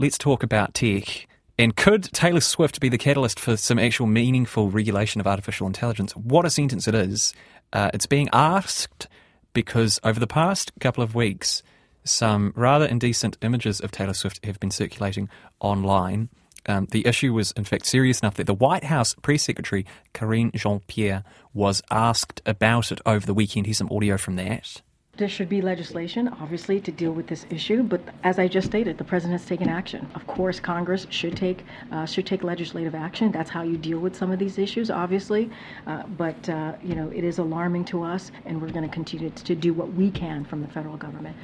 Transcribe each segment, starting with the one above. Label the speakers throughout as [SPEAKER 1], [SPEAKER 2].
[SPEAKER 1] Let's talk about tech. And could Taylor Swift be the catalyst for some actual meaningful regulation of artificial intelligence? What a sentence it is. Uh, it's being asked because over the past couple of weeks, some rather indecent images of Taylor Swift have been circulating online. Um, the issue was, in fact, serious enough that the White House press secretary, Karine Jean Pierre, was asked about it over the weekend. Here's some audio from that.
[SPEAKER 2] There should be legislation, obviously, to deal with this issue. But as I just stated, the president has taken action. Of course, Congress should take uh, should take legislative action. That's how you deal with some of these issues, obviously. Uh, but uh, you know, it is alarming to us, and we're going to continue to do what we can from the federal government.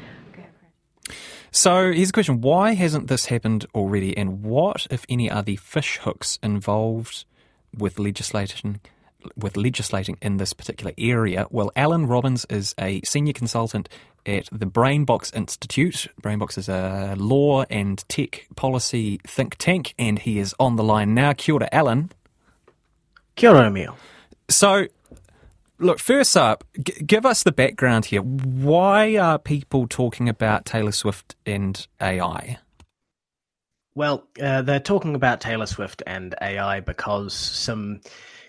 [SPEAKER 1] So here's a question: Why hasn't this happened already? And what, if any, are the fish hooks involved with legislation with legislating in this particular area? Well, Allyn Robins is a senior consultant at the Brainbox Institute. Brainbox is a law and tech policy think tank, and he is on the line now. Kia ora, Allyn.
[SPEAKER 3] Kia ora, Emile.
[SPEAKER 1] So, look, first up, g- give us the background here. Why are people talking about Taylor Swift and AI?
[SPEAKER 3] Well, uh, they're talking about Taylor Swift and AI because some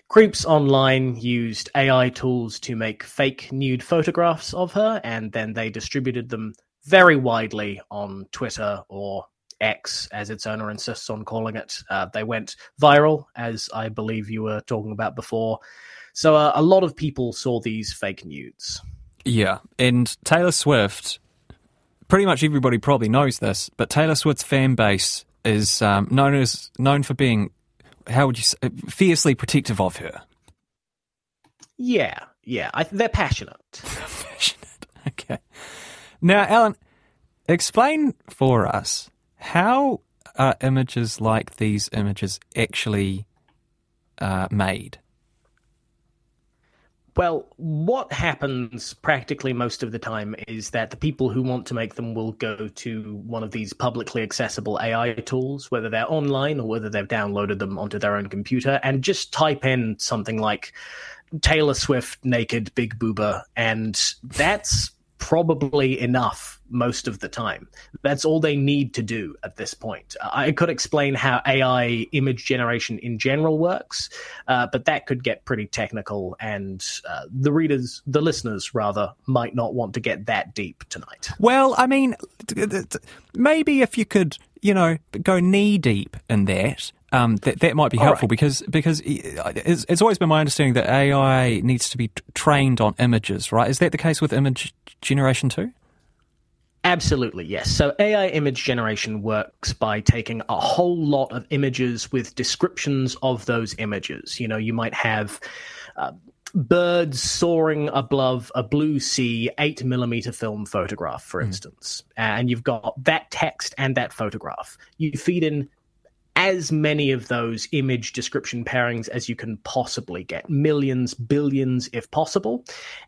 [SPEAKER 3] Creeps online used AI tools to make fake nude photographs of her, and then they distributed them very widely on Twitter or X, as its owner insists on calling it. Uh, they went viral, as I believe you were talking about before. So uh, a lot of people saw these fake nudes.
[SPEAKER 1] Yeah, and Taylor Swift, pretty much everybody probably knows this, but Taylor Swift's fan base is um, known as known for being how would you say, fiercely protective of her.
[SPEAKER 3] Yeah, yeah, I, they're passionate.
[SPEAKER 1] passionate. Okay. Now, Allyn, explain for us how are images like these images actually uh, made?
[SPEAKER 3] Well, what happens practically most of the time is that the people who want to make them will go to one of these publicly accessible AI tools, whether they're online or whether they've downloaded them onto their own computer, and just type in something like Taylor Swift naked big booba, and that's probably enough most of the time. That's all they need to do at this point. I could explain how AI image generation in general works, uh, but that could get pretty technical, and uh, the readers, the listeners rather, might not want to get that deep tonight.
[SPEAKER 1] Well, I mean, maybe if you could, you know, go knee deep in that. Um, that that might be helpful right. because because it's, it's, always been my understanding that AI needs to be trained on images, right? Is that the case with image generation too?
[SPEAKER 3] Absolutely, yes. So AI image generation works by taking a whole lot of images with descriptions of those images. You know, you might have uh, birds soaring above a blue sea, eight millimeter film photograph, for mm. instance, and you've got that text and that photograph. You feed in as many of those image description pairings as you can possibly get. Millions billions if possible.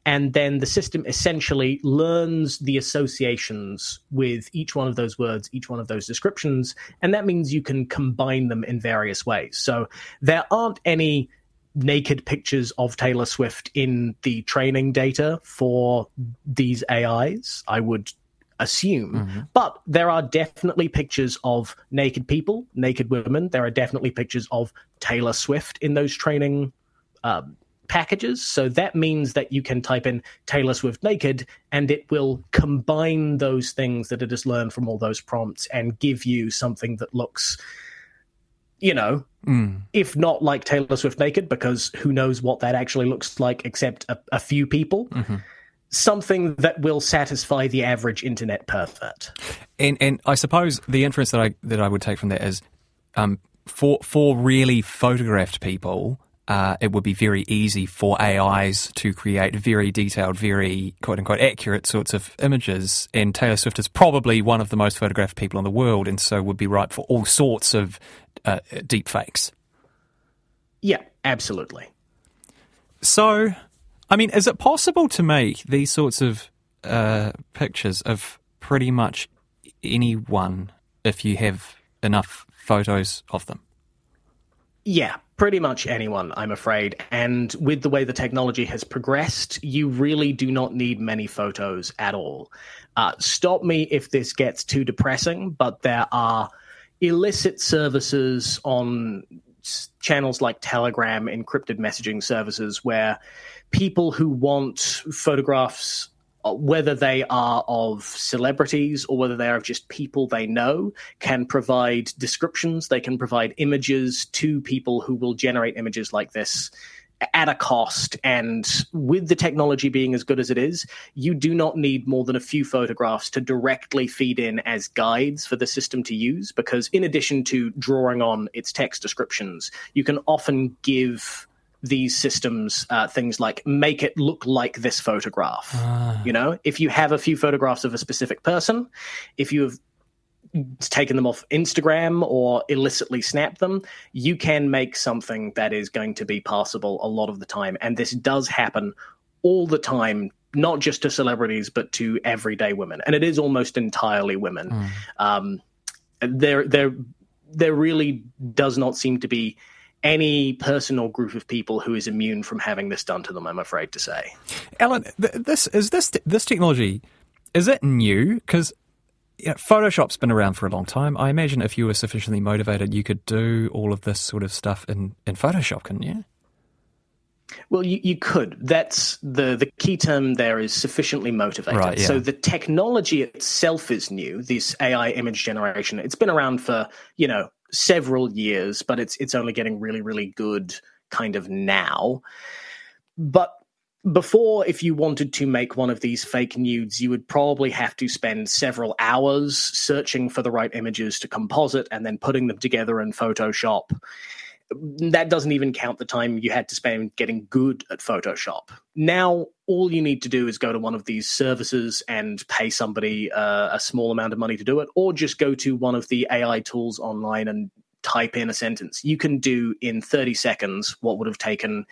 [SPEAKER 3] And then the system essentially learns the associations with each one of those words each one of those descriptions and that means you can combine them in various ways. So there aren't any naked pictures of Taylor Swift in the training data for these AIs. I would assume. Mm-hmm. But there are definitely pictures of naked people, naked women. There are definitely pictures of Taylor Swift in those training um, packages. So that means that you can type in Taylor Swift naked and it will combine those things that it has learned from all those prompts and give you something that looks, you know, mm. if not like Taylor Swift naked, because who knows what that actually looks like except a, a few people. Mm-hmm something that will satisfy the average internet pervert.
[SPEAKER 1] And and I suppose the inference that I that I would take from that is um, for for really photographed people, uh, it would be very easy for AIs to create very detailed, very quote unquote accurate sorts of images. And Taylor Swift is probably one of the most photographed people in the world, and so would be ripe for all sorts of uh, deep fakes.
[SPEAKER 3] Yeah, absolutely.
[SPEAKER 1] So, I mean, is it possible to make these sorts of uh, pictures of pretty much anyone if you have enough photos of them?
[SPEAKER 3] Yeah, pretty much anyone, I'm afraid. And with the way the technology has progressed, you really do not need many photos at all. Uh, stop me if this gets too depressing, but there are illicit services on channels like Telegram, encrypted messaging services, where people who want photographs, uh, whether they are of celebrities or whether they are of just people they know, can provide descriptions. They can provide images to people who will generate images like this at a cost. And with the technology being as good as it is, you do not need more than a few photographs to directly feed in as guides for the system to use. Because in addition to drawing on its text descriptions, you can often give these systems uh, things like make it look like this photograph. Ah. You know, if you have a few photographs of a specific person, if you have taken them off Instagram or illicitly snapped them, you can make something that is going to be passable a lot of the time. And this does happen all the time, not just to celebrities, but to everyday women. And it is almost entirely women. Mm. Um, there, there, there really does not seem to be any person or group of people who is immune from having this done to them. I'm afraid to say.
[SPEAKER 1] Allyn, this is this this technology. Is it new? Because you know, Photoshop's been around for a long time. I imagine if you were sufficiently motivated, you could do all of this sort of stuff in, in Photoshop, couldn't you?
[SPEAKER 3] Well, you, you could. That's the the key term there is sufficiently motivated. Right, yeah. So the technology itself is new. This AI image generation. It's been around for you know several years, but it's it's only getting really really good kind of now. But before, if you wanted to make one of these fake nudes, you would probably have to spend several hours searching for the right images to composite and then putting them together in Photoshop that doesn't even count the time you had to spend getting good at Photoshop. Now, all you need to do is go to one of these services and pay somebody uh, a small amount of money to do it, or just go to one of the AI tools online and type in a sentence. You can do in 30 seconds what would have taken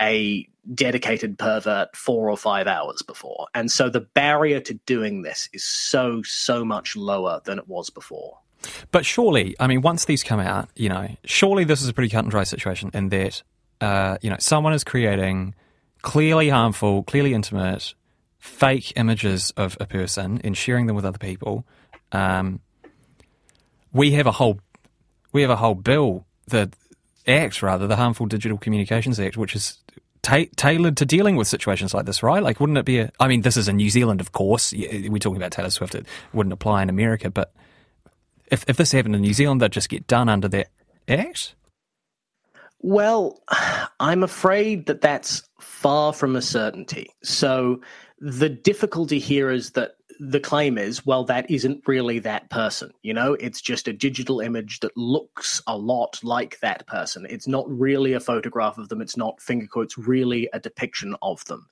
[SPEAKER 3] a dedicated pervert four or five hours before. And so the barrier to doing this is so, so much lower than it was before.
[SPEAKER 1] But surely, I mean, once these come out, you know, surely this is a pretty cut and dry situation in that, uh, you know, someone is creating clearly harmful, clearly intimate, fake images of a person and sharing them with other people. Um, we have a whole, we have a whole bill, the Act rather, the Harmful Digital Communications Act, which is Ta- tailored to dealing with situations like this, right? Like, wouldn't it be a? I mean, this is in New Zealand, of course. We're talking about Taylor Swift. It wouldn't apply in America, but if if this happened in New Zealand, they'd just get done under that act.
[SPEAKER 3] Well, I'm afraid that that's far from a certainty. So the difficulty here is that the claim is, well, that isn't really that person. You know, it's just a digital image that looks a lot like that person. It's not really a photograph of them. It's not, finger quotes, really a depiction of them.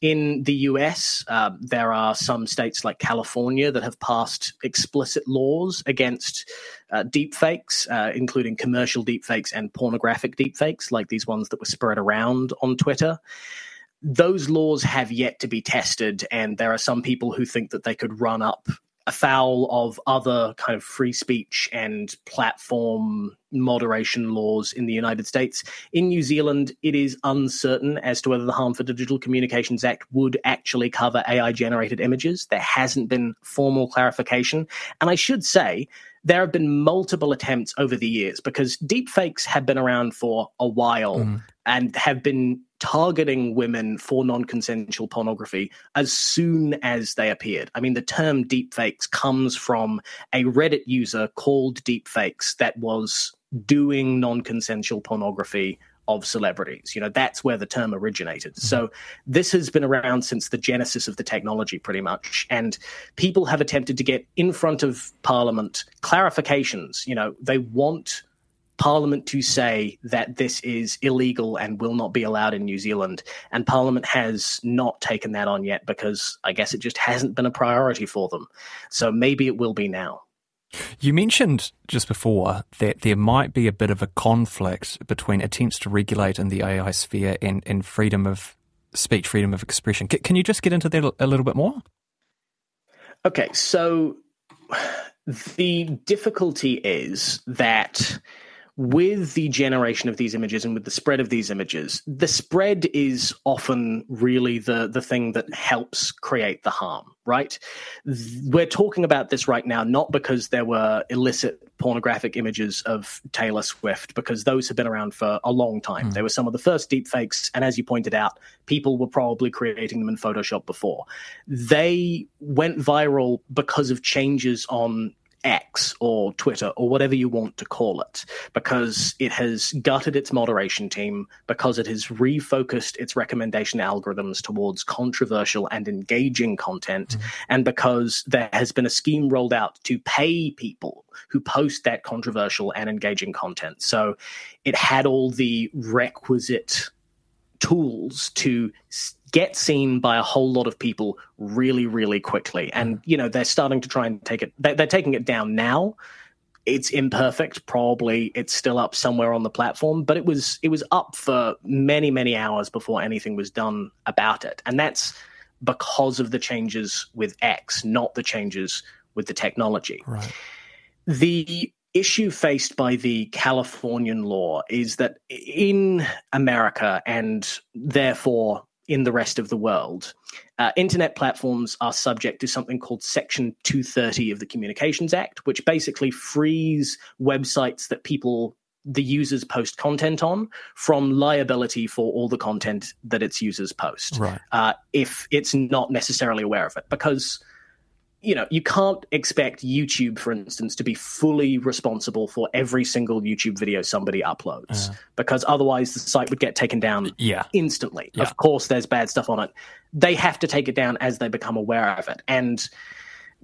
[SPEAKER 3] In the US, uh, there are some states like California that have passed explicit laws against uh, deepfakes, uh, including commercial deepfakes and pornographic deepfakes, like these ones that were spread around on Twitter those laws have yet to be tested, and there are some people who think that they could run up afoul of other kind of free speech and platform moderation laws in the United States. In New Zealand, it is uncertain as to whether the Harmful Digital Communications Act would actually cover AI generated images. There hasn't been formal clarification. And I should say, there have been multiple attempts over the years because deepfakes have been around for a while mm. and have been targeting women for non-consensual pornography as soon as they appeared. I mean, the term deepfakes comes from a Reddit user called Deepfakes that was doing non-consensual pornography of celebrities. You know, that's where the term originated. Mm-hmm. So this has been around since the genesis of the technology, pretty much. And people have attempted to get in front of Parliament clarifications. You know, they want Parliament to say that this is illegal and will not be allowed in New Zealand. And Parliament has not taken that on yet because I guess it just hasn't been a priority for them. So maybe it will be now.
[SPEAKER 1] You mentioned just before that there might be a bit of a conflict between attempts to regulate in the AI sphere and, and freedom of speech, freedom of expression. C- can you just get into that a little bit more?
[SPEAKER 3] Okay, so the difficulty is that with the generation of these images and with the spread of these images, the spread is often really the, the thing that helps create the harm, right? We're talking about this right now not because there were illicit pornographic images of Taylor Swift, because those have been around for a long time. Mm. They were some of the first deepfakes, and as you pointed out, people were probably creating them in Photoshop before. They went viral because of changes on X or Twitter or whatever you want to call it, because it has gutted its moderation team, because it has refocused its recommendation algorithms towards controversial and engaging content, mm-hmm. and because there has been a scheme rolled out to pay people who post that controversial and engaging content. So it had all the requisite tools to get seen by a whole lot of people really, really quickly. And, you know, they're starting to try and take it, they're, they're taking it down now. It's imperfect. Probably it's still up somewhere on the platform, but it was it was up for many many hours before anything was done about it, and that's because of the changes with X, not the changes with the technology.
[SPEAKER 1] Right.
[SPEAKER 3] The issue faced by the Californian law is that in America and therefore in the rest of the world, uh, internet platforms are subject to something called Section 230 of the Communications Act, which basically frees websites that people the users post content on from liability for all the content that its users post
[SPEAKER 1] right.
[SPEAKER 3] uh, if it's not necessarily aware of it because you know, you can't expect YouTube, for instance, to be fully responsible for every single YouTube video somebody uploads uh, because otherwise the site would get taken down
[SPEAKER 1] yeah.
[SPEAKER 3] instantly.
[SPEAKER 1] Yeah.
[SPEAKER 3] Of course, there's bad stuff on it. They have to take it down as they become aware of it. And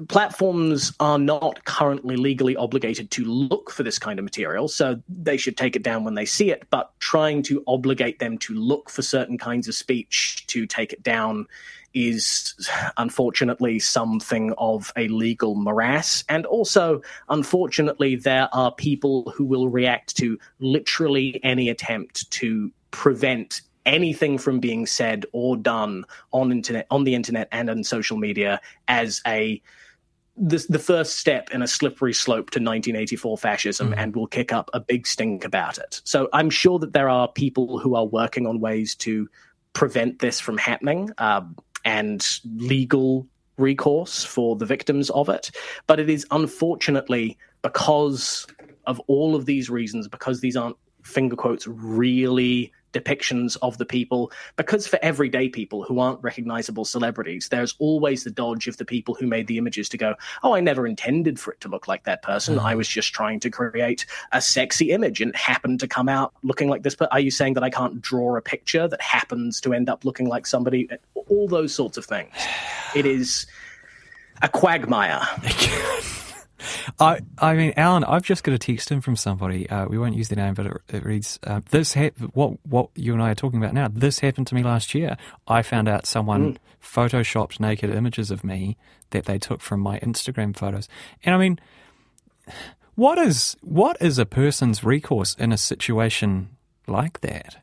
[SPEAKER 3] platforms are not currently legally obligated to look for this kind of material, so they should take it down when they see it. But trying to obligate them to look for certain kinds of speech to take it down is unfortunately something of a legal morass. And also, unfortunately, there are people who will react to literally any attempt to prevent anything from being said or done on internet on the internet and on social media as a the, the first step in a slippery slope to 1984 fascism mm. and will kick up a big stink about it. So I'm sure that there are people who are working on ways to prevent this from happening. Um, and legal recourse for the victims of it. But it is unfortunately because of all of these reasons, because these aren't finger quotes really depictions of the people because for everyday people who aren't recognizable celebrities there's always the dodge of the people who made the images to go oh i never intended for it to look like that person. Mm-hmm. i was just trying to create a sexy image and it happened to come out looking like this but are you saying that i can't draw a picture that happens to end up looking like somebody? All those sorts of things. It is a quagmire
[SPEAKER 1] I, I mean, Allyn, I've just got a text in from somebody. Uh, we won't use the name, but it, it reads, uh, "This ha- what what you and I are talking about now. This happened to me last year. I found out someone mm. photoshopped naked images of me that they took from my Instagram photos. And I mean, what is what is a person's recourse in a situation like that?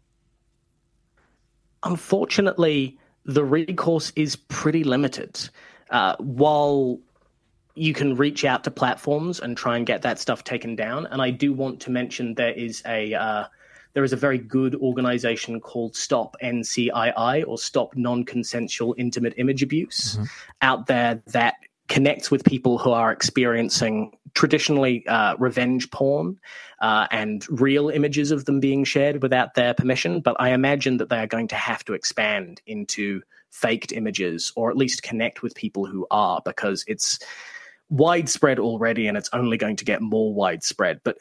[SPEAKER 3] Unfortunately, the recourse is pretty limited. Uh, while you can reach out to platforms and try and get that stuff taken down. And I do want to mention there is a uh, there is a very good organization called Stop NCII or Stop Non-Consensual Intimate Image Abuse mm-hmm. out there that connects with people who are experiencing traditionally uh, revenge porn uh, and real images of them being shared without their permission. But I imagine that they are going to have to expand into faked images or at least connect with people who are because it's widespread already and it's only going to get more widespread. But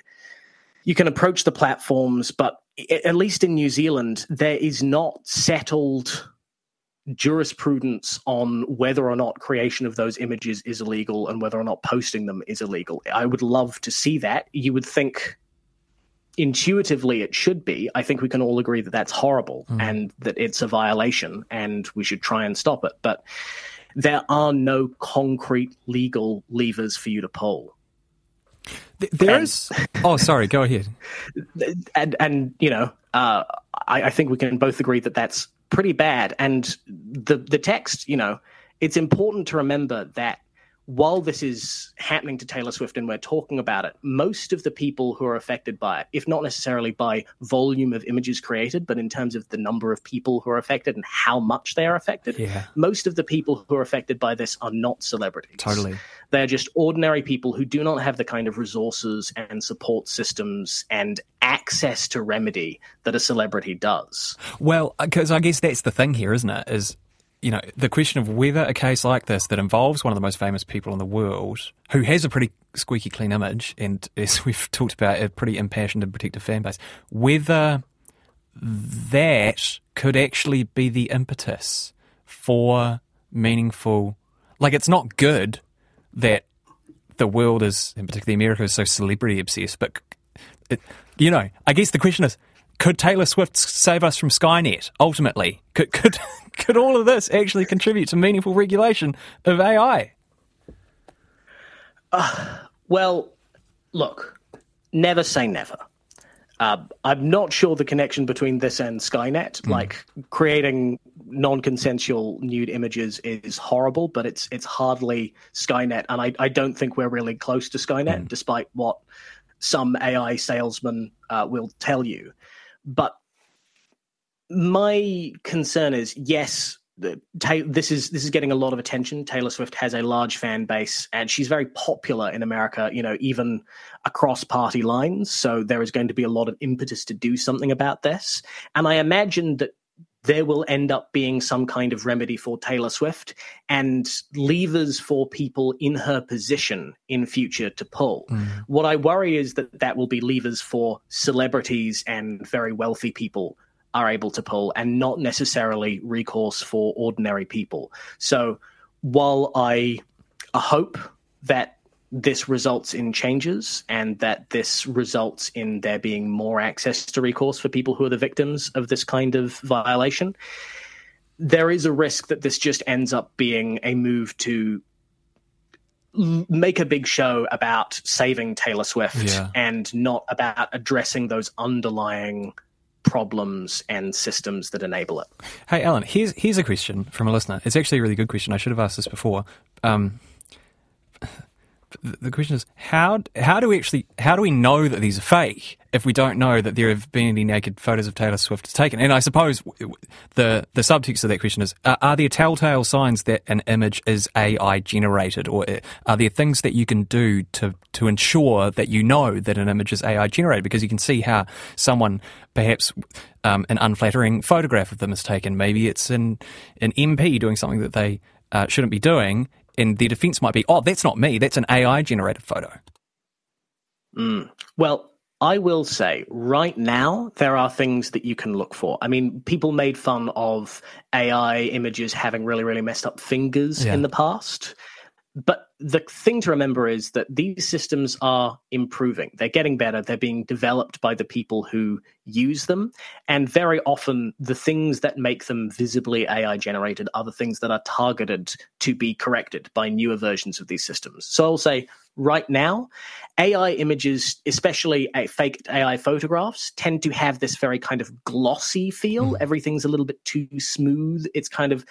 [SPEAKER 3] you can approach the platforms, but at least in New Zealand, there is not settled jurisprudence on whether or not creation of those images is illegal and whether or not posting them is illegal. I would love to see that. You would think intuitively it should be. I think we can all agree that that's horrible mm. and that it's a violation and we should try and stop it. But there are no concrete legal levers for you to pull.
[SPEAKER 1] There and, is. Oh, sorry. Go ahead.
[SPEAKER 3] And and you know, uh, I, I think we can both agree that that's pretty bad. And the the text, you know, it's important to remember that while this is happening to Taylor Swift and we're talking about it, most of the people who are affected by it, if not necessarily by volume of images created, but in terms of the number of people who are affected and how much they are affected,
[SPEAKER 1] yeah.
[SPEAKER 3] most of the people who are affected by this are not celebrities.
[SPEAKER 1] Totally.
[SPEAKER 3] They're just ordinary people who do not have the kind of resources and support systems and access to remedy that a celebrity does.
[SPEAKER 1] Well, uh, because I guess that's the thing here, isn't it? Is you know, the question of whether a case like this that involves one of the most famous people in the world, who has a pretty squeaky clean image, and as we've talked about, a pretty impassioned and protective fan base, whether that could actually be the impetus for meaningful. Like, it's not good that the world is, in particular America, is so celebrity obsessed, but, it, you know, I guess the question is could Taylor Swift save us from Skynet? Ultimately, could could could all of this actually contribute to meaningful regulation of AI?
[SPEAKER 3] Uh, well, look, never say never. Uh, I'm not sure the connection between this and Skynet. Mm. Like creating non-consensual nude images is horrible, but it's it's hardly Skynet, and I, I don't think we're really close to Skynet, mm. despite what some AI salesman uh, will tell you. But my concern is yes, this is this is getting a lot of attention. Taylor Swift has a large fan base, and she's very popular in America. You know, even across party lines. So there is going to be a lot of impetus to do something about this. And I imagine that there will end up being some kind of remedy for Taylor Swift and levers for people in her position in future to pull. Mm. What I worry is that that will be levers for celebrities and very wealthy people are able to pull and not necessarily recourse for ordinary people. So while I hope that this results in changes and that this results in there being more access to recourse for people who are the victims of this kind of violation. There is a risk that this just ends up being a move to make a big show about saving Taylor Swift yeah. and not about addressing those underlying problems and systems that enable it.
[SPEAKER 1] Hey, Allyn, here's here's a question from a listener. It's actually a really good question. I should have asked this before. Um, the question is how how do we actually how do we know that these are fake if we don't know that there have been any naked photos of Taylor Swift taken? And I suppose the the subtext of that question is: uh, Are there telltale signs that an image is AI generated, or uh, are there things that you can do to to ensure that you know that an image is AI generated? Because you can see how someone perhaps um, an unflattering photograph of them is taken. Maybe it's an an MP doing something that they uh, shouldn't be doing, and the defense might be, oh, that's not me, that's an AI generated photo.
[SPEAKER 3] Mm. Well, I will say right now, there are things that you can look for. I mean, people made fun of AI images having really, really messed up fingers yeah. in the past. But the thing to remember is that these systems are improving. They're getting better. They're being developed by the people who use them. And very often, the things that make them visibly AI generated are the things that are targeted to be corrected by newer versions of these systems. So I'll say right now, AI images, especially fake AI photographs, tend to have this very kind of glossy feel. Mm. Everything's a little bit too smooth. It's kind of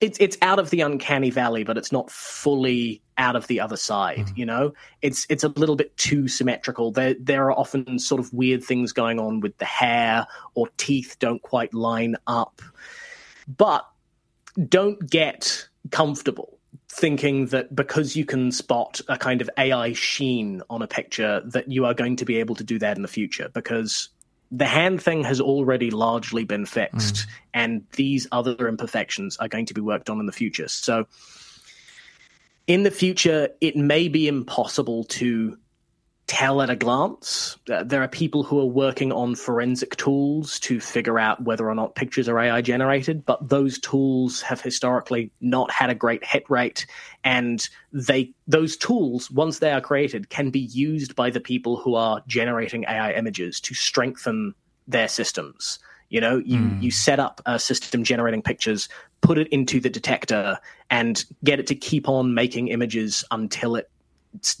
[SPEAKER 3] it's it's out of the uncanny valley, but it's not fully out of the other side. Mm. You know, it's it's a little bit too symmetrical. There there are often sort of weird things going on with the hair or teeth don't quite line up. But don't get comfortable thinking that because you can spot a kind of AI sheen on a picture that you are going to be able to do that in the future because the hand thing has already largely been fixed, mm. and these other imperfections are going to be worked on in the future. So, in the future, it may be impossible to tell at a glance. Uh, there are people who are working on forensic tools to figure out whether or not pictures are AI generated, but those tools have historically not had a great hit rate and they those tools once they are created can be used by the people who are generating AI images to strengthen their systems. You know, you, mm. you set up a system generating pictures, put it into the detector, and get it to keep on making images until it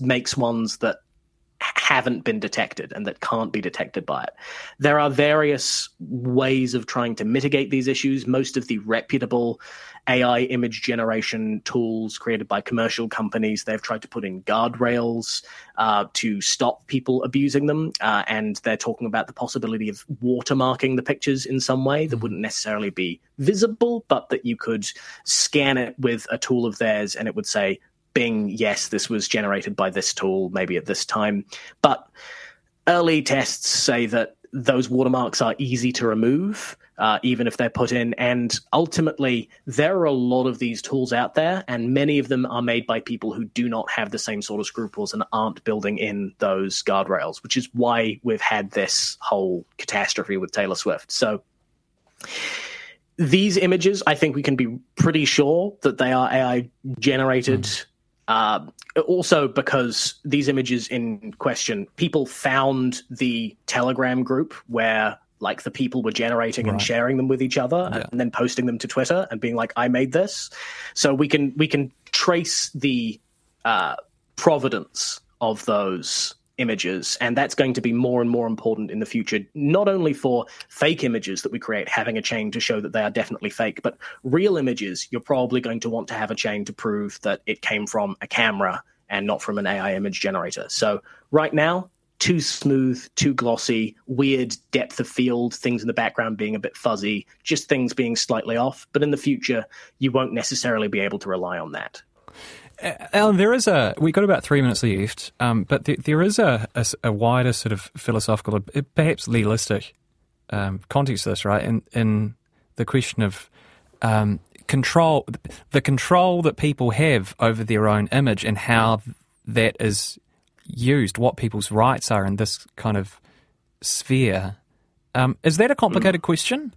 [SPEAKER 3] makes ones that haven't been detected and that can't be detected by it. There are various ways of trying to mitigate these issues. Most of the reputable AI image generation tools created by commercial companies, they've tried to put in guardrails uh, to stop people abusing them. Uh, and they're talking about the possibility of watermarking the pictures in some way that mm-hmm. wouldn't necessarily be visible, but that you could scan it with a tool of theirs and it would say, Yes, this was generated by this tool, maybe at this time. But early tests say that those watermarks are easy to remove, uh, even if they're put in. And ultimately, there are a lot of these tools out there, and many of them are made by people who do not have the same sort of scruples and aren't building in those guardrails, which is why we've had this whole catastrophe with Taylor Swift. So, these images, I think we can be pretty sure that they are AI generated. Mm uh, also, because these images in question, people found the Telegram group where like the people were generating right. and sharing them with each other yeah. and then posting them to Twitter and being like, "I made this." So we can we can trace the uh, providence of those images. And that's going to be more and more important in the future, not only for fake images that we create, having a chain to show that they are definitely fake, but real images, you're probably going to want to have a chain to prove that it came from a camera and not from an AI image generator. So right now, too smooth, too glossy, weird depth of field, things in the background being a bit fuzzy, just things being slightly off. But in the future, you won't necessarily be able to rely on that.
[SPEAKER 1] Allyn, there is a. We got about three minutes left, um, but there, there is a, a, a, wider sort of philosophical, perhaps legalistic um, context to this, right? In in the question of um, control, the control that people have over their own image and how that is used, what people's rights are in this kind of sphere. Um, is that a complicated mm. question?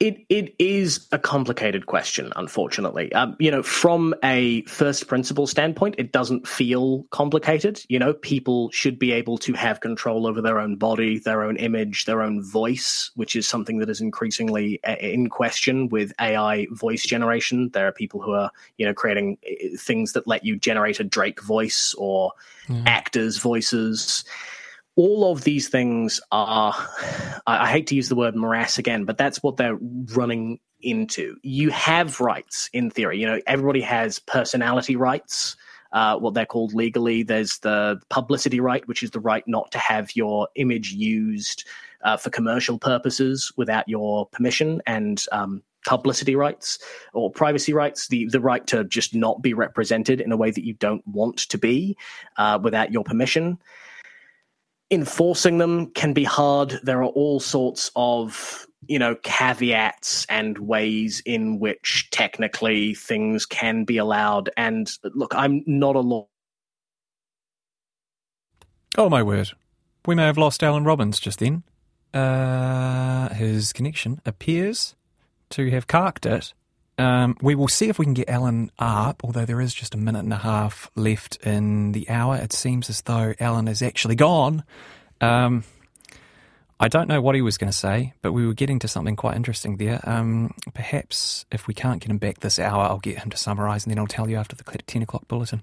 [SPEAKER 3] It it is a complicated question, unfortunately. Um, you know, from a first principle standpoint, it doesn't feel complicated. You know, people should be able to have control over their own body, their own image, their own voice, which is something that is increasingly uh, in question with AI voice generation. There are people who are you know creating uh, things that let you generate a Drake voice or mm. actors' voices all of these things are, I, hate to use the word morass again, but that's what they're running into. You have rights in theory. You know, everybody has personality rights. Uh, what they're called legally. There's the publicity right, which is the right not to have your image used uh, for commercial purposes without your permission, and um, publicity rights or privacy rights, the, the right to just not be represented in a way that you don't want to be uh, without your permission enforcing them can be hard. There are all sorts of you know caveats and ways in which technically things can be allowed. And look, I'm not a law.
[SPEAKER 1] Oh my word, we may have lost Allyn Robins just then. Uh, his connection appears to have carked it. Um, we will see if we can get Allyn up, although there is just a minute and a half left in the hour. It seems as though Allyn is actually gone. Um, I don't know what he was going to say, but we were getting to something quite interesting there. Um, perhaps if we can't get him back this hour, I'll get him to summarise and then I'll tell you after the 10 o'clock bulletin.